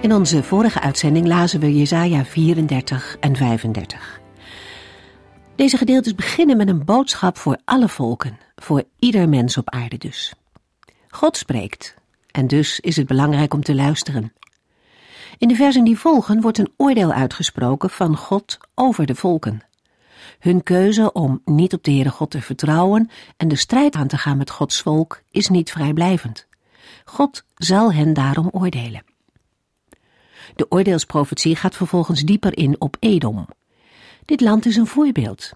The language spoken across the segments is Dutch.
In onze vorige uitzending lazen we Jesaja 34 en 35. Deze gedeeltes beginnen met een boodschap voor alle volken, voor ieder mens op aarde dus. God spreekt, en dus is het belangrijk om te luisteren. In de versen die volgen wordt een oordeel uitgesproken van God over de volken. Hun keuze om niet op de Heere God te vertrouwen en de strijd aan te gaan met Gods volk is niet vrijblijvend. God zal hen daarom oordelen. De oordeelsprofetie gaat vervolgens dieper in op Edom. Dit land is een voorbeeld.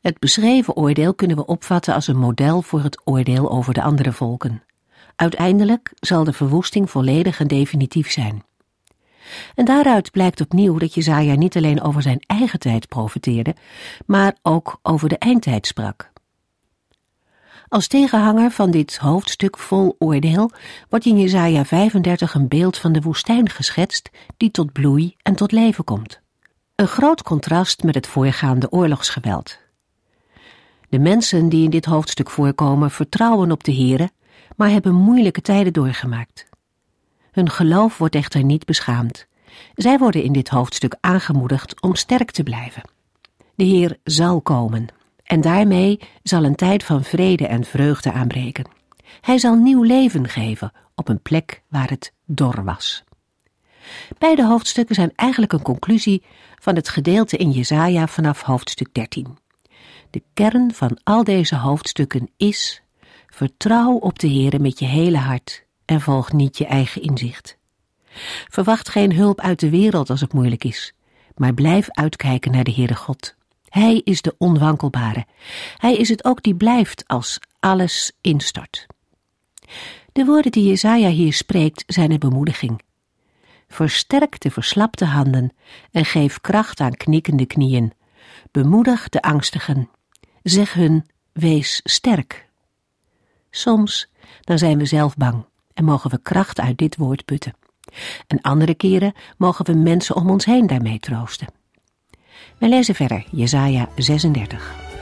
Het beschreven oordeel kunnen we opvatten als een model voor het oordeel over de andere volken. Uiteindelijk zal de verwoesting volledig en definitief zijn. En daaruit blijkt opnieuw dat Jezaja niet alleen over zijn eigen tijd profeteerde, maar ook over de eindtijd sprak. Als tegenhanger van dit hoofdstuk vol oordeel wordt in Jesaja 35 een beeld van de woestijn geschetst die tot bloei en tot leven komt. Een groot contrast met het voorgaande oorlogsgeweld. De mensen die in dit hoofdstuk voorkomen vertrouwen op de Here, maar hebben moeilijke tijden doorgemaakt. Hun geloof wordt echter niet beschaamd. Zij worden in dit hoofdstuk aangemoedigd om sterk te blijven. De Heer zal komen en daarmee zal een tijd van vrede en vreugde aanbreken. Hij zal nieuw leven geven op een plek waar het dor was. Beide hoofdstukken zijn eigenlijk een conclusie van het gedeelte in Jesaja vanaf hoofdstuk 13. De kern van al deze hoofdstukken is: vertrouw op de Heere met je hele hart en volg niet je eigen inzicht. Verwacht geen hulp uit de wereld als het moeilijk is, maar blijf uitkijken naar de Heere God. Hij is de onwankelbare. Hij is het ook die blijft als alles instort. De woorden die Jezaja hier spreekt zijn een bemoediging. Versterk de verslapte handen en geef kracht aan knikkende knieën. Bemoedig de angstigen. Zeg hun, wees sterk. Soms, dan zijn we zelf bang en mogen we kracht uit dit woord putten. En andere keren mogen we mensen om ons heen daarmee troosten. We lezen verder Jesaja 36.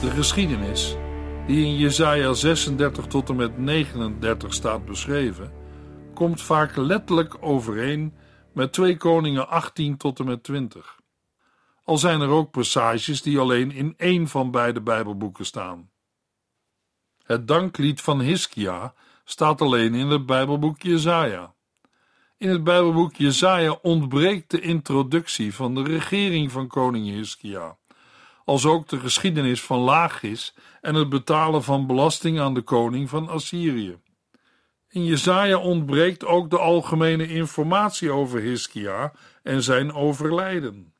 De geschiedenis, die in Jesaja 36 tot en met 39 staat beschreven, komt vaak letterlijk overeen met 2 Koningen 18 tot en met 20. Al zijn er ook passages die alleen in één van beide Bijbelboeken staan. Het danklied van Hiskia staat alleen in het Bijbelboek Jesaja. In het Bijbelboek Jesaja ontbreekt de introductie van de regering van koning Hiskia als ook de geschiedenis van Lachis en het betalen van belasting aan de koning van Assyrië. In Jesaja ontbreekt ook de algemene informatie over Hiskia en zijn overlijden.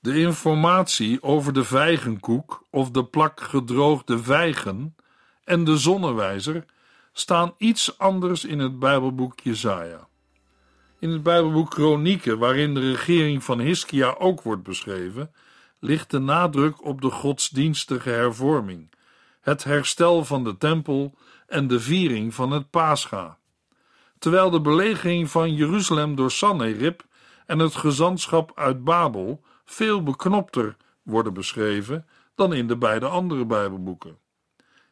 De informatie over de vijgenkoek of de plak gedroogde vijgen en de zonnewijzer staan iets anders in het Bijbelboek Jesaja. In het Bijbelboek Kronieken, waarin de regering van Hiskia ook wordt beschreven, ligt de nadruk op de godsdienstige hervorming, het herstel van de tempel en de viering van het Pascha. Terwijl de belegering van Jeruzalem door Sanherib en het gezantschap uit Babel veel beknopter worden beschreven dan in de beide andere Bijbelboeken.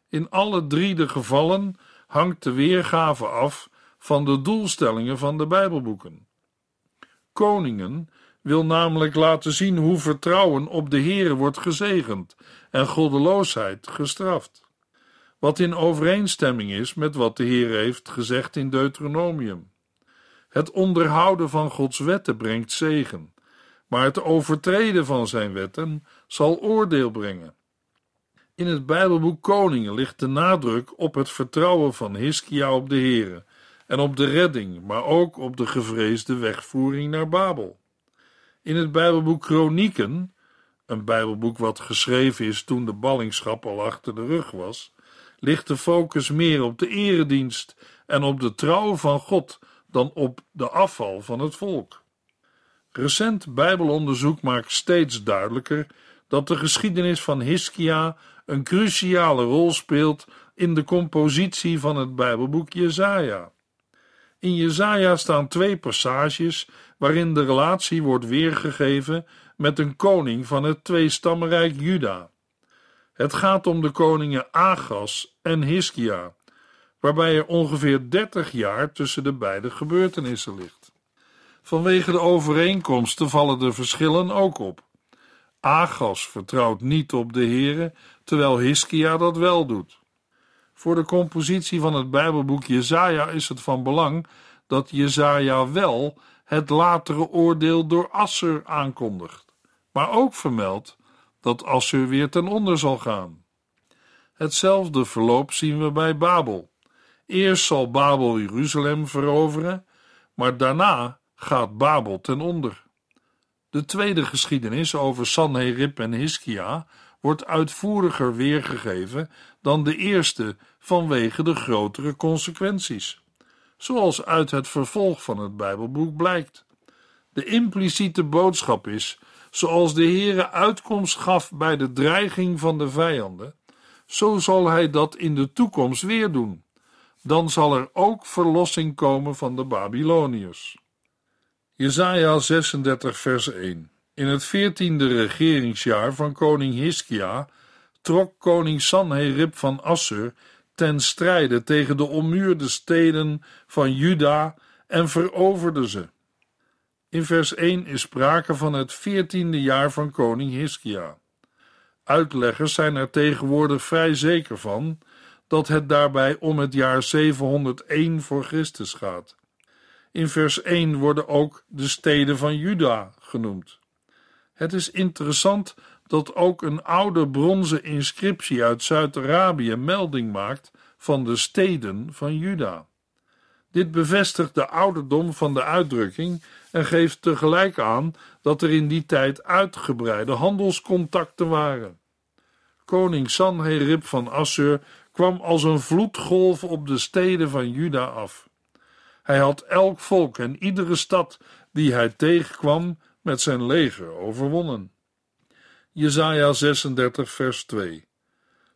In alle drie de gevallen hangt de weergave af van de doelstellingen van de Bijbelboeken. Koningen wil namelijk laten zien hoe vertrouwen op de Heere wordt gezegend en goddeloosheid gestraft. Wat in overeenstemming is met wat de Heer heeft gezegd in Deuteronomium. Het onderhouden van Gods wetten brengt zegen, maar het overtreden van zijn wetten zal oordeel brengen. In het Bijbelboek Koningen ligt de nadruk op het vertrouwen van Hiskia op de Heere en op de redding, maar ook op de gevreesde wegvoering naar Babel. In het Bijbelboek Kronieken, een Bijbelboek wat geschreven is toen de ballingschap al achter de rug was, ligt de focus meer op de eredienst en op de trouw van God dan op de afval van het volk. Recent Bijbelonderzoek maakt steeds duidelijker dat de geschiedenis van Hiskia een cruciale rol speelt in de compositie van het Bijbelboek Jesaja. In Jesaja staan twee passages waarin de relatie wordt weergegeven met een koning van het tweestammenrijk Juda. Het gaat om de koningen Agas en Hiskia, waarbij er ongeveer 30 jaar tussen de beide gebeurtenissen ligt. Vanwege de overeenkomsten vallen de verschillen ook op. Agas vertrouwt niet op de Heere, terwijl Hiskia dat wel doet. Voor de compositie van het Bijbelboek Jesaja is het van belang dat Jesaja wel het latere oordeel door Asser aankondigt, maar ook vermeldt dat Assur weer ten onder zal gaan. Hetzelfde verloop zien we bij Babel. Eerst zal Babel Jeruzalem veroveren, maar daarna gaat Babel ten onder. De tweede geschiedenis over Sanherib en Hiskia wordt uitvoeriger weergegeven dan de eerste vanwege de grotere consequenties, zoals uit het vervolg van het Bijbelboek blijkt. De impliciete boodschap is Zoals de Heere uitkomst gaf bij de dreiging van de vijanden, zo zal hij dat in de toekomst weer doen. Dan zal er ook verlossing komen van de Babyloniërs. Jesaja 36 vers 1 In het veertiende regeringsjaar van koning Hiskia trok koning Sanherib van Assur ten strijde tegen de ommuurde steden van Juda en veroverde ze. In vers 1 is sprake van het veertiende jaar van koning Hiskia. Uitleggers zijn er tegenwoordig vrij zeker van dat het daarbij om het jaar 701 voor Christus gaat. In vers 1 worden ook de steden van Juda genoemd. Het is interessant dat ook een oude bronzen inscriptie uit Zuid-Arabië melding maakt van de steden van Juda. Dit bevestigt de ouderdom van de uitdrukking en geeft tegelijk aan dat er in die tijd uitgebreide handelscontacten waren. Koning Sanherib van Assur kwam als een vloedgolf op de steden van Juda af. Hij had elk volk en iedere stad die hij tegenkwam met zijn leger overwonnen. Jesaja 36 vers 2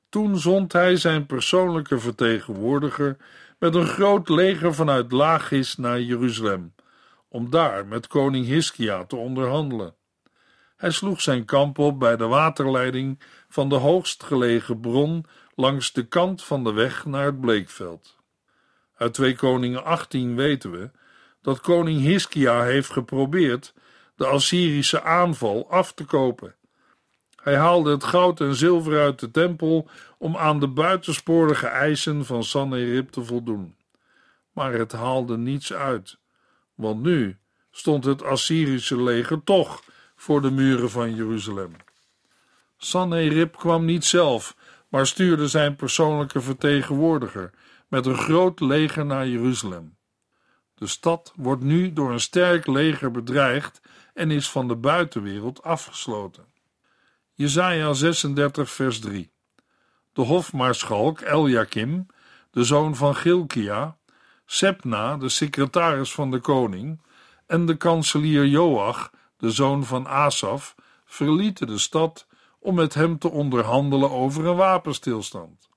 Toen zond hij zijn persoonlijke vertegenwoordiger met een groot leger vanuit Lachis naar Jeruzalem, om daar met koning Hiskia te onderhandelen. Hij sloeg zijn kamp op bij de waterleiding van de hoogst gelegen bron langs de kant van de weg naar het bleekveld. Uit 2 Koningen 18 weten we dat koning Hiskia heeft geprobeerd de Assyrische aanval af te kopen. Hij haalde het goud en zilver uit de tempel om aan de buitensporige eisen van Sanherib te voldoen. Maar het haalde niets uit, want nu stond het Assyrische leger toch voor de muren van Jeruzalem. Sanherib kwam niet zelf, maar stuurde zijn persoonlijke vertegenwoordiger met een groot leger naar Jeruzalem. De stad wordt nu door een sterk leger bedreigd en is van de buitenwereld afgesloten. Jesaja 36 vers 3 De hofmaarschalk Eljakim, de zoon van Gilkia, Sepna, de secretaris van de koning, en de kanselier Joach, de zoon van Asaf, verlieten de stad om met hem te onderhandelen over een wapenstilstand.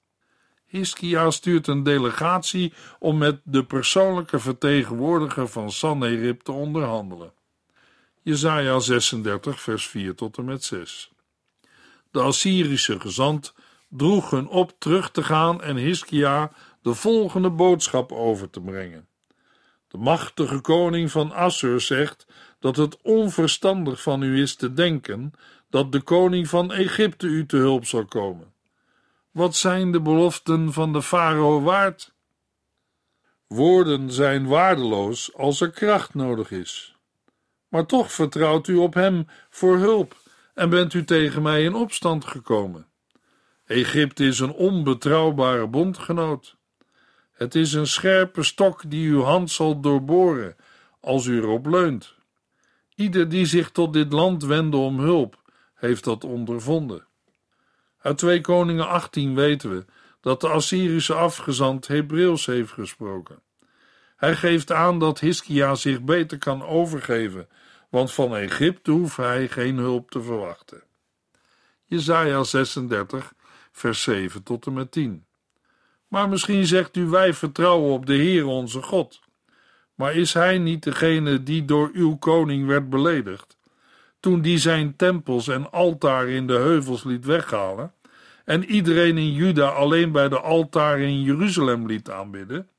Hiskia stuurt een delegatie om met de persoonlijke vertegenwoordiger van Sanherib te onderhandelen. Jesaja 36 vers 4 tot en met 6 de Assyrische gezant, droeg hun op terug te gaan en Hiskia de volgende boodschap over te brengen. De machtige koning van Assur zegt dat het onverstandig van u is te denken dat de koning van Egypte u te hulp zal komen. Wat zijn de beloften van de farao waard? Woorden zijn waardeloos als er kracht nodig is. Maar toch vertrouwt u op hem voor hulp en bent u tegen mij in opstand gekomen. Egypte is een onbetrouwbare bondgenoot. Het is een scherpe stok die uw hand zal doorboren als u erop leunt. Ieder die zich tot dit land wendde om hulp, heeft dat ondervonden. Uit 2 Koningen 18 weten we dat de Assyrische afgezant Hebreeuws heeft gesproken. Hij geeft aan dat Hiskia zich beter kan overgeven, want van Egypte hoeft hij geen hulp te verwachten. Jesaja 36, vers 7 tot en met 10. Maar misschien zegt u: Wij vertrouwen op de Heer onze God. Maar is hij niet degene die door uw koning werd beledigd? Toen die zijn tempels en altaar in de heuvels liet weghalen en iedereen in Juda alleen bij de altaar in Jeruzalem liet aanbidden?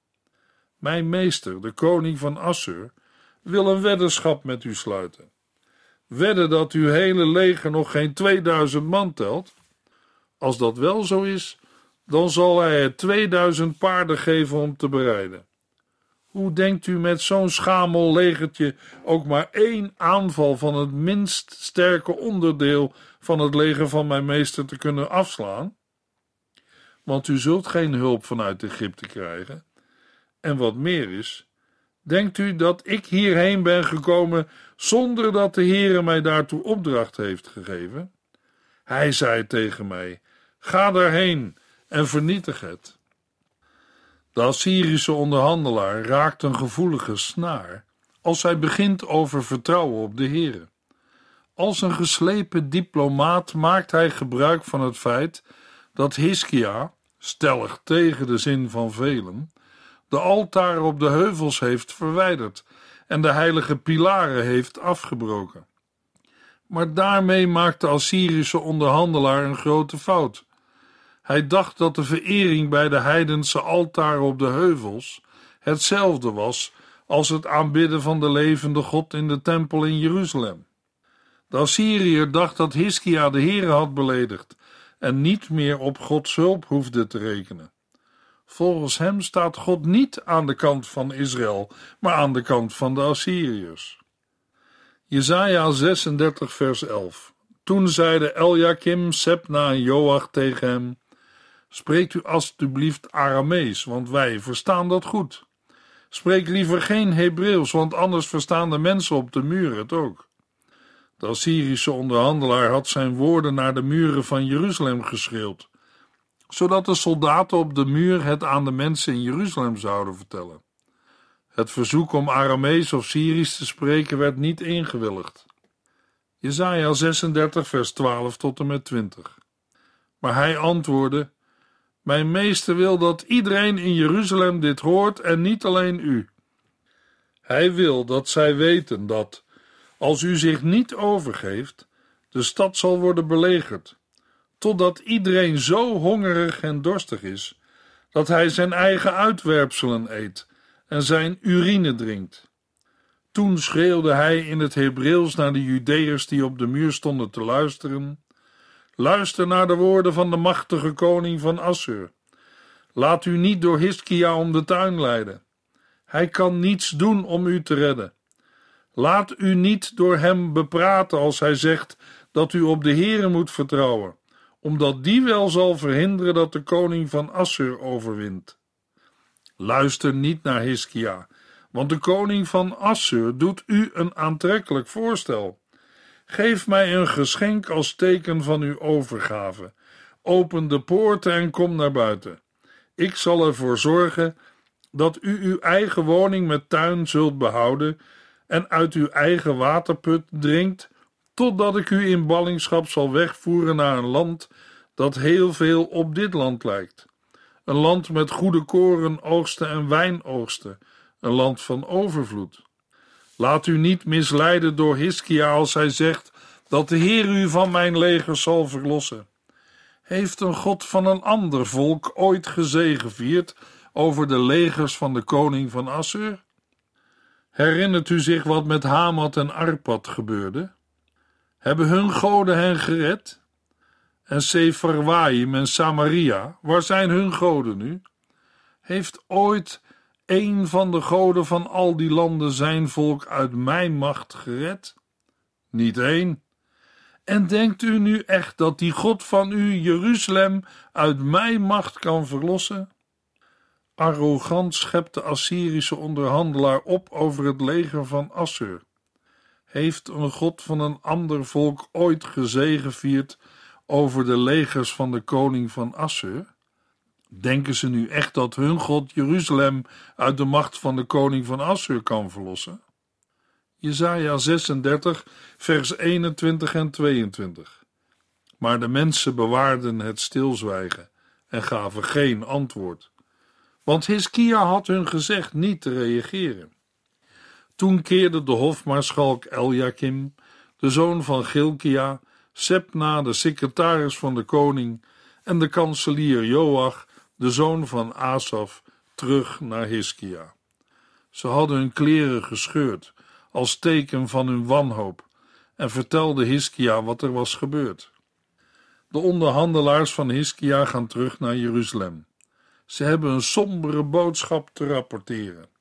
Mijn meester, de koning van Assur, wil een weddenschap met u sluiten. Wedden dat uw hele leger nog geen 2000 man telt? Als dat wel zo is, dan zal hij het 2000 paarden geven om te bereiden. Hoe denkt u met zo'n schamel legertje ook maar één aanval van het minst sterke onderdeel van het leger van mijn meester te kunnen afslaan? Want u zult geen hulp vanuit Egypte krijgen. En wat meer is, denkt u dat ik hierheen ben gekomen zonder dat de Heere mij daartoe opdracht heeft gegeven? Hij zei tegen mij: Ga daarheen en vernietig het. De Assyrische onderhandelaar raakt een gevoelige snaar als hij begint over vertrouwen op de Heere. Als een geslepen diplomaat maakt hij gebruik van het feit dat Hiskia, stellig tegen de zin van velen, de altaren op de heuvels heeft verwijderd en de heilige pilaren heeft afgebroken. Maar daarmee maakt de Assyrische onderhandelaar een grote fout. Hij dacht dat de verering bij de heidense altaren op de heuvels hetzelfde was als het aanbidden van de levende God in de tempel in Jeruzalem. De Assyriër dacht dat Hiskia de Heere had beledigd en niet meer op Gods hulp hoefde te rekenen. Volgens hem staat God niet aan de kant van Israël, maar aan de kant van de Assyriërs. Jesaja 36 vers 11 Toen zeiden Eljakim, Sepna en Joach tegen hem Spreekt u alstublieft Aramees, want wij verstaan dat goed. Spreek liever geen Hebreeuws, want anders verstaan de mensen op de muur het ook. De Assyrische onderhandelaar had zijn woorden naar de muren van Jeruzalem geschreeuwd, zodat de soldaten op de muur het aan de mensen in Jeruzalem zouden vertellen. Het verzoek om Aramees of Syrisch te spreken werd niet ingewilligd. Jesaja 36 vers 12 tot en met 20. Maar hij antwoordde: mijn meester wil dat iedereen in Jeruzalem dit hoort en niet alleen u. Hij wil dat zij weten dat, als u zich niet overgeeft, de stad zal worden belegerd, totdat iedereen zo hongerig en dorstig is dat hij zijn eigen uitwerpselen eet en zijn urine drinkt. Toen schreeuwde hij in het Hebreeuws naar de Judeërs die op de muur stonden te luisteren: Luister naar de woorden van de machtige koning van Assur. Laat u niet door Hiskia om de tuin leiden. Hij kan niets doen om u te redden. Laat u niet door hem bepraten als hij zegt dat u op de Heere moet vertrouwen, omdat die wel zal verhinderen dat de koning van Assur overwint. Luister niet naar Hiskia, want de koning van Assur doet u een aantrekkelijk voorstel. Geef mij een geschenk als teken van uw overgave. Open de poorten en kom naar buiten. Ik zal ervoor zorgen dat u uw eigen woning met tuin zult behouden en uit uw eigen waterput drinkt, totdat ik u in ballingschap zal wegvoeren naar een land dat heel veel op dit land lijkt. Een land met goede koren oogsten en wijnoogsten, een land van overvloed. Laat u niet misleiden door Hiskia als hij zegt dat de Heer u van mijn leger zal verlossen. Heeft een God van een ander volk ooit gezegevierd over de legers van de koning van Assur? Herinnert u zich wat met Hamat en Arpad gebeurde? Hebben hun goden hen gered? En Sefarwaim en Samaria, waar zijn hun goden nu? Heeft ooit een van de goden van al die landen zijn volk uit mijn macht gered? Niet één. En denkt u nu echt dat die God van u Jeruzalem uit mijn macht kan verlossen? Arrogant schept de Assyrische onderhandelaar op over het leger van Assur. Heeft een God van een ander volk ooit gezegevierd over de legers van de koning van Assur? Denken ze nu echt dat hun God Jeruzalem uit de macht van de koning van Assur kan verlossen? Jesaja 36, vers 21 en 22. Maar de mensen bewaarden het stilzwijgen en gaven geen antwoord. Want Hiskia had hun gezegd niet te reageren. Toen keerde de hofmaarschalk Eljakim, de zoon van Gilkia, Sepna, de secretaris van de koning, en de kanselier Joach, de zoon van Asaf, terug naar Hiskia. Ze hadden hun kleren gescheurd, als teken van hun wanhoop, en vertelden Hiskia wat er was gebeurd. De onderhandelaars van Hiskia gaan terug naar Jeruzalem. Ze hebben een sombere boodschap te rapporteren.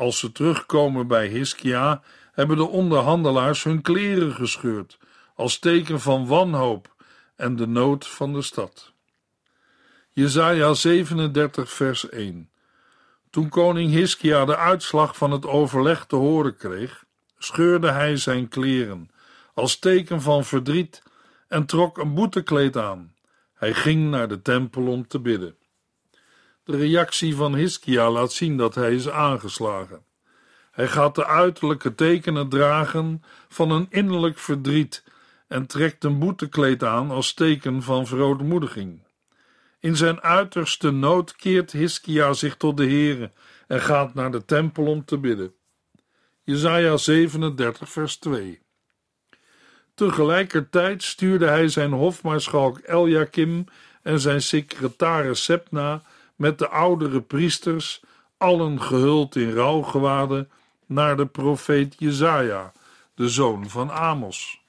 Als ze terugkomen bij Hiskia, hebben de onderhandelaars hun kleren gescheurd, als teken van wanhoop en de nood van de stad. Jesaja 37 vers 1 Toen koning Hiskia de uitslag van het overleg te horen kreeg, scheurde hij zijn kleren, als teken van verdriet, en trok een boetekleed aan. Hij ging naar de tempel om te bidden. De reactie van Hiskia laat zien dat hij is aangeslagen. Hij gaat de uiterlijke tekenen dragen van een innerlijk verdriet en trekt een boetekleed aan als teken van verootmoediging. In zijn uiterste nood keert Hiskia zich tot de Heere en gaat naar de tempel om te bidden. Jesaja 37 vers 2 Tegelijkertijd stuurde hij zijn hofmaarschalk Eljakim en zijn secretaris Sepna met de oudere priesters, allen gehuld in rouwgewaden, naar de profeet Jezaja, de zoon van Amos.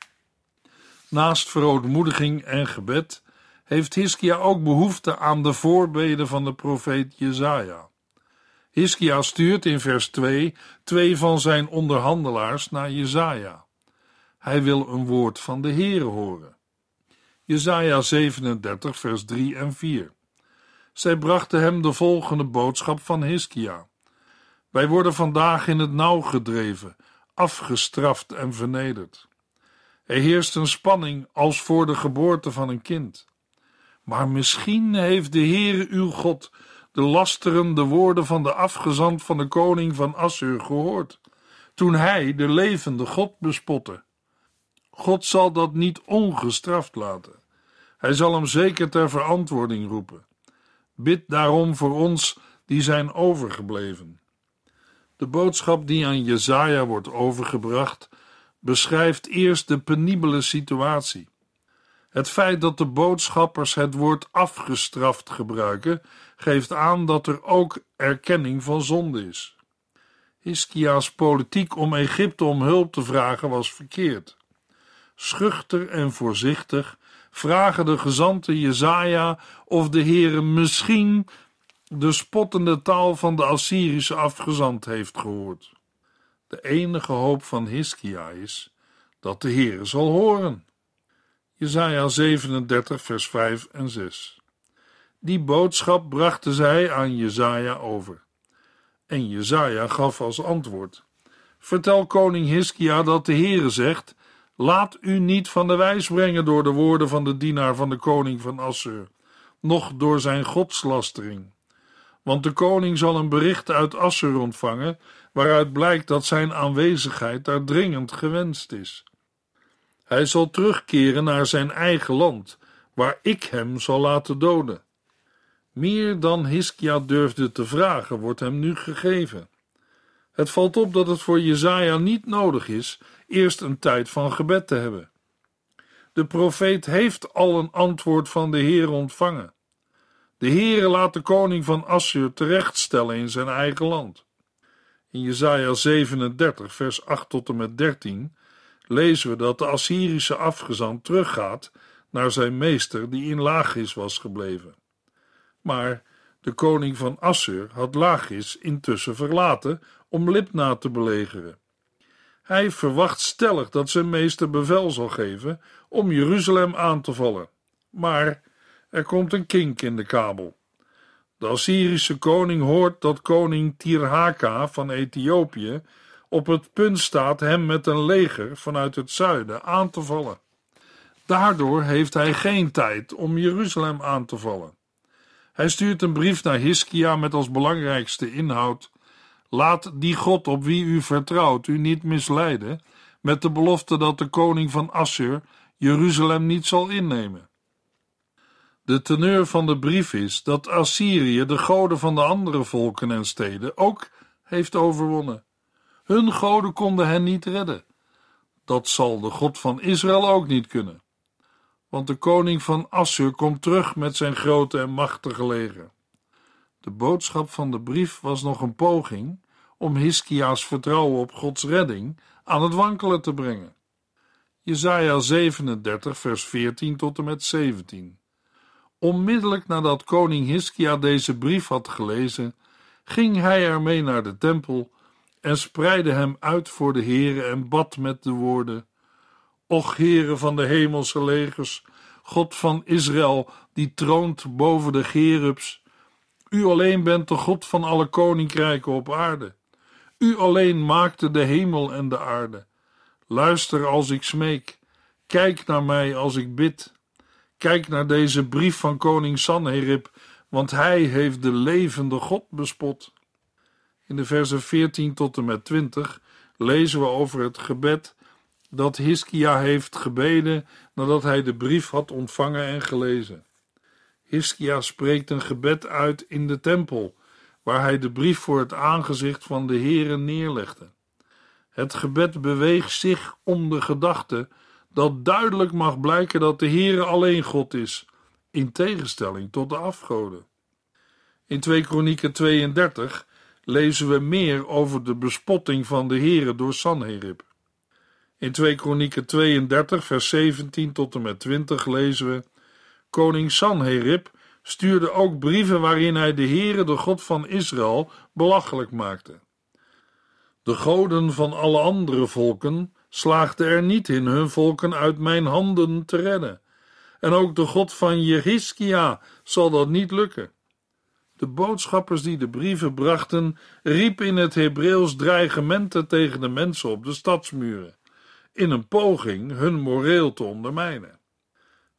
Naast verootmoediging en gebed heeft Hiskia ook behoefte aan de voorbeden van de profeet Jezaja. Hiskia stuurt in vers 2 twee van zijn onderhandelaars naar Jezaja. Hij wil een woord van de Heere horen. Jezaja 37 vers 3 en 4 zij brachten hem de volgende boodschap van Hiskia. Wij worden vandaag in het nauw gedreven, afgestraft en vernederd. Er heerst een spanning als voor de geboorte van een kind. Maar misschien heeft de Heere uw God de lasterende woorden van de afgezant van de koning van Assur gehoord, toen hij de levende God bespotte. God zal dat niet ongestraft laten. Hij zal hem zeker ter verantwoording roepen. Bid daarom voor ons die zijn overgebleven. De boodschap die aan Jezaja wordt overgebracht, beschrijft eerst de penibele situatie. Het feit dat de boodschappers het woord afgestraft gebruiken, geeft aan dat er ook erkenning van zonde is. Hiskia's politiek om Egypte om hulp te vragen was verkeerd. Schuchter en voorzichtig vragen de gezanten Jezaja of de Heere misschien de spottende taal van de Assyrische afgezant heeft gehoord. De enige hoop van Hiskia is dat de Heere zal horen. Jezaja 37 vers 5 en 6 Die boodschap brachten zij aan Jezaja over. En Jezaja gaf als antwoord: Vertel koning Hiskia dat de Heere zegt: Laat u niet van de wijs brengen door de woorden van de dienaar van de koning van Assur, noch door zijn godslastering. Want de koning zal een bericht uit Assur ontvangen, waaruit blijkt dat zijn aanwezigheid daar dringend gewenst is. Hij zal terugkeren naar zijn eigen land, waar ik hem zal laten doden. Meer dan Hiskia durfde te vragen, wordt hem nu gegeven. Het valt op dat het voor Jezaja niet nodig is eerst een tijd van gebed te hebben. De profeet heeft al een antwoord van de Heer ontvangen. De Heere laat de koning van Assur terechtstellen in zijn eigen land. In Jesaja 37, vers 8 tot en met 13 lezen we dat de Assyrische afgezant teruggaat naar zijn meester die in Lachis was gebleven. Maar de koning van Assur had Lachis intussen verlaten om Libna te belegeren. Hij verwacht stellig dat zijn meester bevel zal geven om Jeruzalem aan te vallen. Maar er komt een kink in de kabel. De Assyrische koning hoort dat koning Tirhaka van Ethiopië op het punt staat hem met een leger vanuit het zuiden aan te vallen. Daardoor heeft hij geen tijd om Jeruzalem aan te vallen. Hij stuurt een brief naar Hiskia met als belangrijkste inhoud: Laat die God op wie u vertrouwt u niet misleiden, met de belofte dat de koning van Assur Jeruzalem niet zal innemen. De teneur van de brief is dat Assyrië de goden van de andere volken en steden ook heeft overwonnen. Hun goden konden hen niet redden. Dat zal de God van Israël ook niet kunnen. Want de koning van Assur komt terug met zijn grote en machtige leger. De boodschap van de brief was nog een poging om Hiskia's vertrouwen op Gods redding aan het wankelen te brengen. Jesaja 37 vers 14 tot en met 17 Onmiddellijk nadat koning Hiskia deze brief had gelezen, ging hij ermee naar de tempel en spreidde hem uit voor de Heere en bad met de woorden: Och Heere van de hemelse legers, God van Israël, die troont boven de Gerubs, u alleen bent de God van alle koninkrijken op aarde. U alleen maakte de hemel en de aarde. Luister als ik smeek, kijk naar mij als ik bid. Kijk naar deze brief van koning Sanherib, want hij heeft de levende God bespot. In de versen 14 tot en met 20 lezen we over het gebed dat Hiskia heeft gebeden nadat hij de brief had ontvangen en gelezen. Hiskia spreekt een gebed uit in de tempel, waar hij de brief voor het aangezicht van de Heere neerlegde. Het gebed beweegt zich om de gedachte dat duidelijk mag blijken dat de Heere alleen God is, in tegenstelling tot de afgoden. In 2 Kronieken 32 lezen we meer over de bespotting van de Heere door Sanherib. In 2 Kronieken 32 vers 17 tot en met 20 lezen we Koning Sanherib stuurde ook brieven waarin hij de Heere, de God van Israël, belachelijk maakte. De goden van alle andere volken slaagde er niet in hun volken uit mijn handen te redden. En ook de God van Jehiskia zal dat niet lukken. De boodschappers die de brieven brachten, riepen in het Hebreeuws dreigementen tegen de mensen op de stadsmuren, in een poging hun moreel te ondermijnen.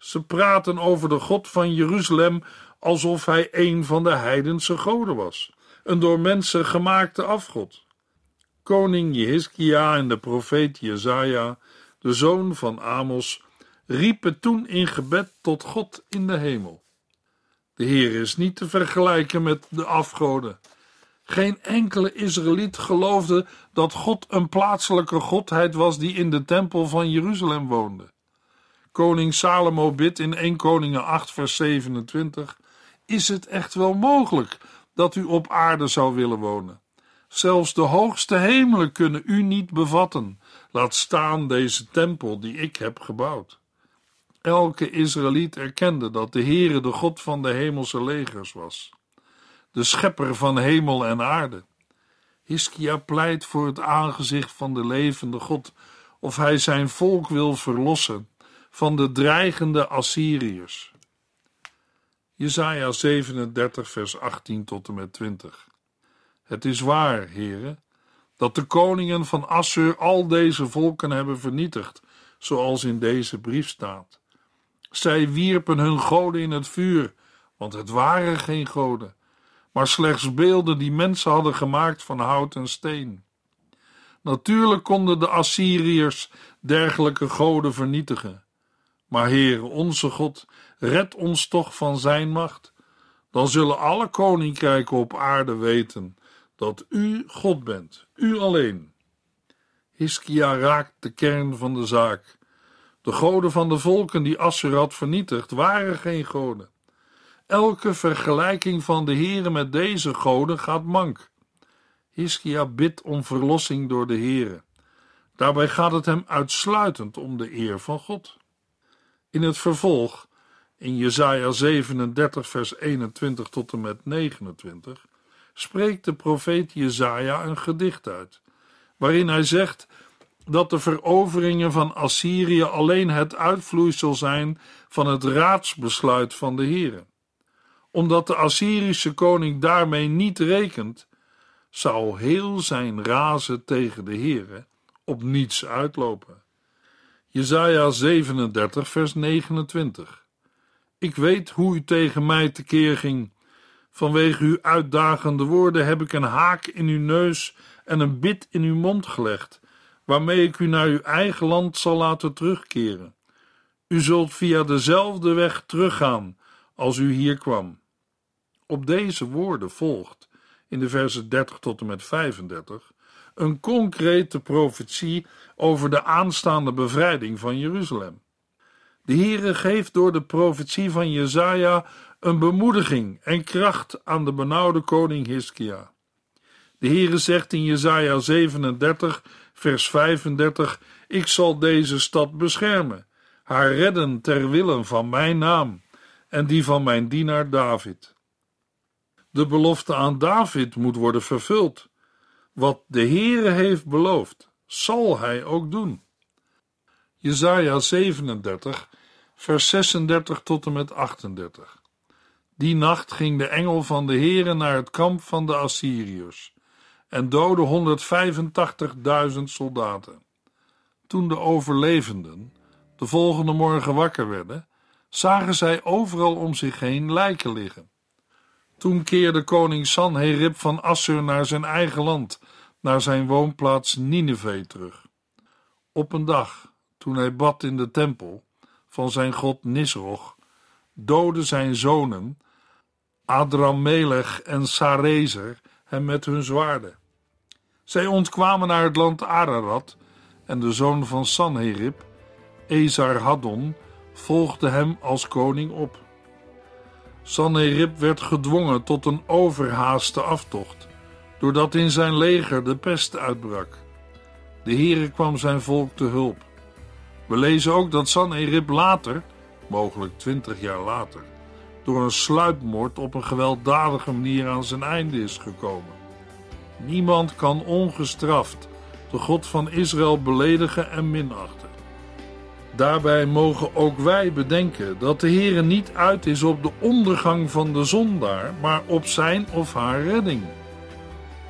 Ze praten over de God van Jeruzalem alsof hij een van de heidense goden was, een door mensen gemaakte afgod. Koning Jehiskia en de profeet Jezaja, de zoon van Amos, riepen toen in gebed tot God in de hemel. De Heer is niet te vergelijken met de afgoden. Geen enkele Israëliet geloofde dat God een plaatselijke godheid was die in de tempel van Jeruzalem woonde. Koning Salomo bidt in 1 Koningen 8 vers 27 Is het echt wel mogelijk dat u op aarde zou willen wonen? Zelfs de hoogste hemelen kunnen u niet bevatten, laat staan deze tempel die ik heb gebouwd. Elke Israëliet erkende dat de Heere de God van de hemelse legers was, de schepper van hemel en aarde. Hiskia pleit voor het aangezicht van de levende God, of hij zijn volk wil verlossen van de dreigende Assyriërs. Jesaja 37 vers 18 tot en met 20 het is waar, heren, dat de koningen van Assur al deze volken hebben vernietigd, zoals in deze brief staat. Zij wierpen hun goden in het vuur, want het waren geen goden, maar slechts beelden die mensen hadden gemaakt van hout en steen. Natuurlijk konden de Assyriërs dergelijke goden vernietigen. Maar Heer, onze God, red ons toch van zijn macht. Dan zullen alle koninkrijken op aarde weten dat u God bent, u alleen. Hiskia raakt de kern van de zaak. De goden van de volken die Assur had vernietigd waren geen goden. Elke vergelijking van de Heere met deze goden gaat mank. Hiskia bidt om verlossing door de Heere. Daarbij gaat het hem uitsluitend om de eer van God. In het vervolg, in Jesaja 37 vers 21 tot en met 29, spreekt de profeet Jesaja een gedicht uit, waarin hij zegt dat de veroveringen van Assyrië alleen het uitvloeisel zijn van het raadsbesluit van de Heere. Omdat de Assyrische koning daarmee niet rekent, zou heel zijn razen tegen de Heere op niets uitlopen. Jesaja 37 vers 29 Ik weet hoe u tegen mij tekeer ging. Vanwege uw uitdagende woorden heb ik een haak in uw neus en een bit in uw mond gelegd waarmee ik u naar uw eigen land zal laten terugkeren. U zult via dezelfde weg teruggaan als u hier kwam. Op deze woorden volgt, in de versen 30 tot en met 35, een concrete profetie over de aanstaande bevrijding van Jeruzalem. De Heere geeft door de profetie van Jezaja een bemoediging en kracht aan de benauwde koning Hiskia. De Heere zegt in Jesaja 37 vers 35: Ik zal deze stad beschermen, haar redden ter wille van mijn naam en die van mijn dienaar David. De belofte aan David moet worden vervuld. Wat de Heere heeft beloofd, zal hij ook doen. Jesaja 37, vers 36 tot en met 38. Die nacht ging de engel van de Heere naar het kamp van de Assyriërs en doodde 185.000 soldaten. Toen de overlevenden de volgende morgen wakker werden, zagen zij overal om zich heen lijken liggen. Toen keerde koning Sanherib van Assur naar zijn eigen land, naar zijn woonplaats Nineveh terug. Op een dag, toen hij bad in de tempel van zijn god Nisroch, doodden zijn zonen Adramelech en Sarezer hem met hun zwaarden. Zij ontkwamen naar het land Ararat en de zoon van Sanherib, Esar-Haddon, volgde hem als koning op. Sanherib werd gedwongen tot een overhaaste aftocht, doordat in zijn leger de pest uitbrak. De Heere kwam zijn volk te hulp. We lezen ook dat Sanherib later, mogelijk twintig jaar later, door een sluipmoord op een gewelddadige manier aan zijn einde is gekomen. Niemand kan ongestraft de God van Israël beledigen en minachten. Daarbij mogen ook wij bedenken dat de Heere niet uit is op de ondergang van de zondaar, maar op zijn of haar redding.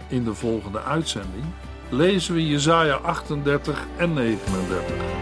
In de volgende uitzending lezen we Jesaja 38 en 39.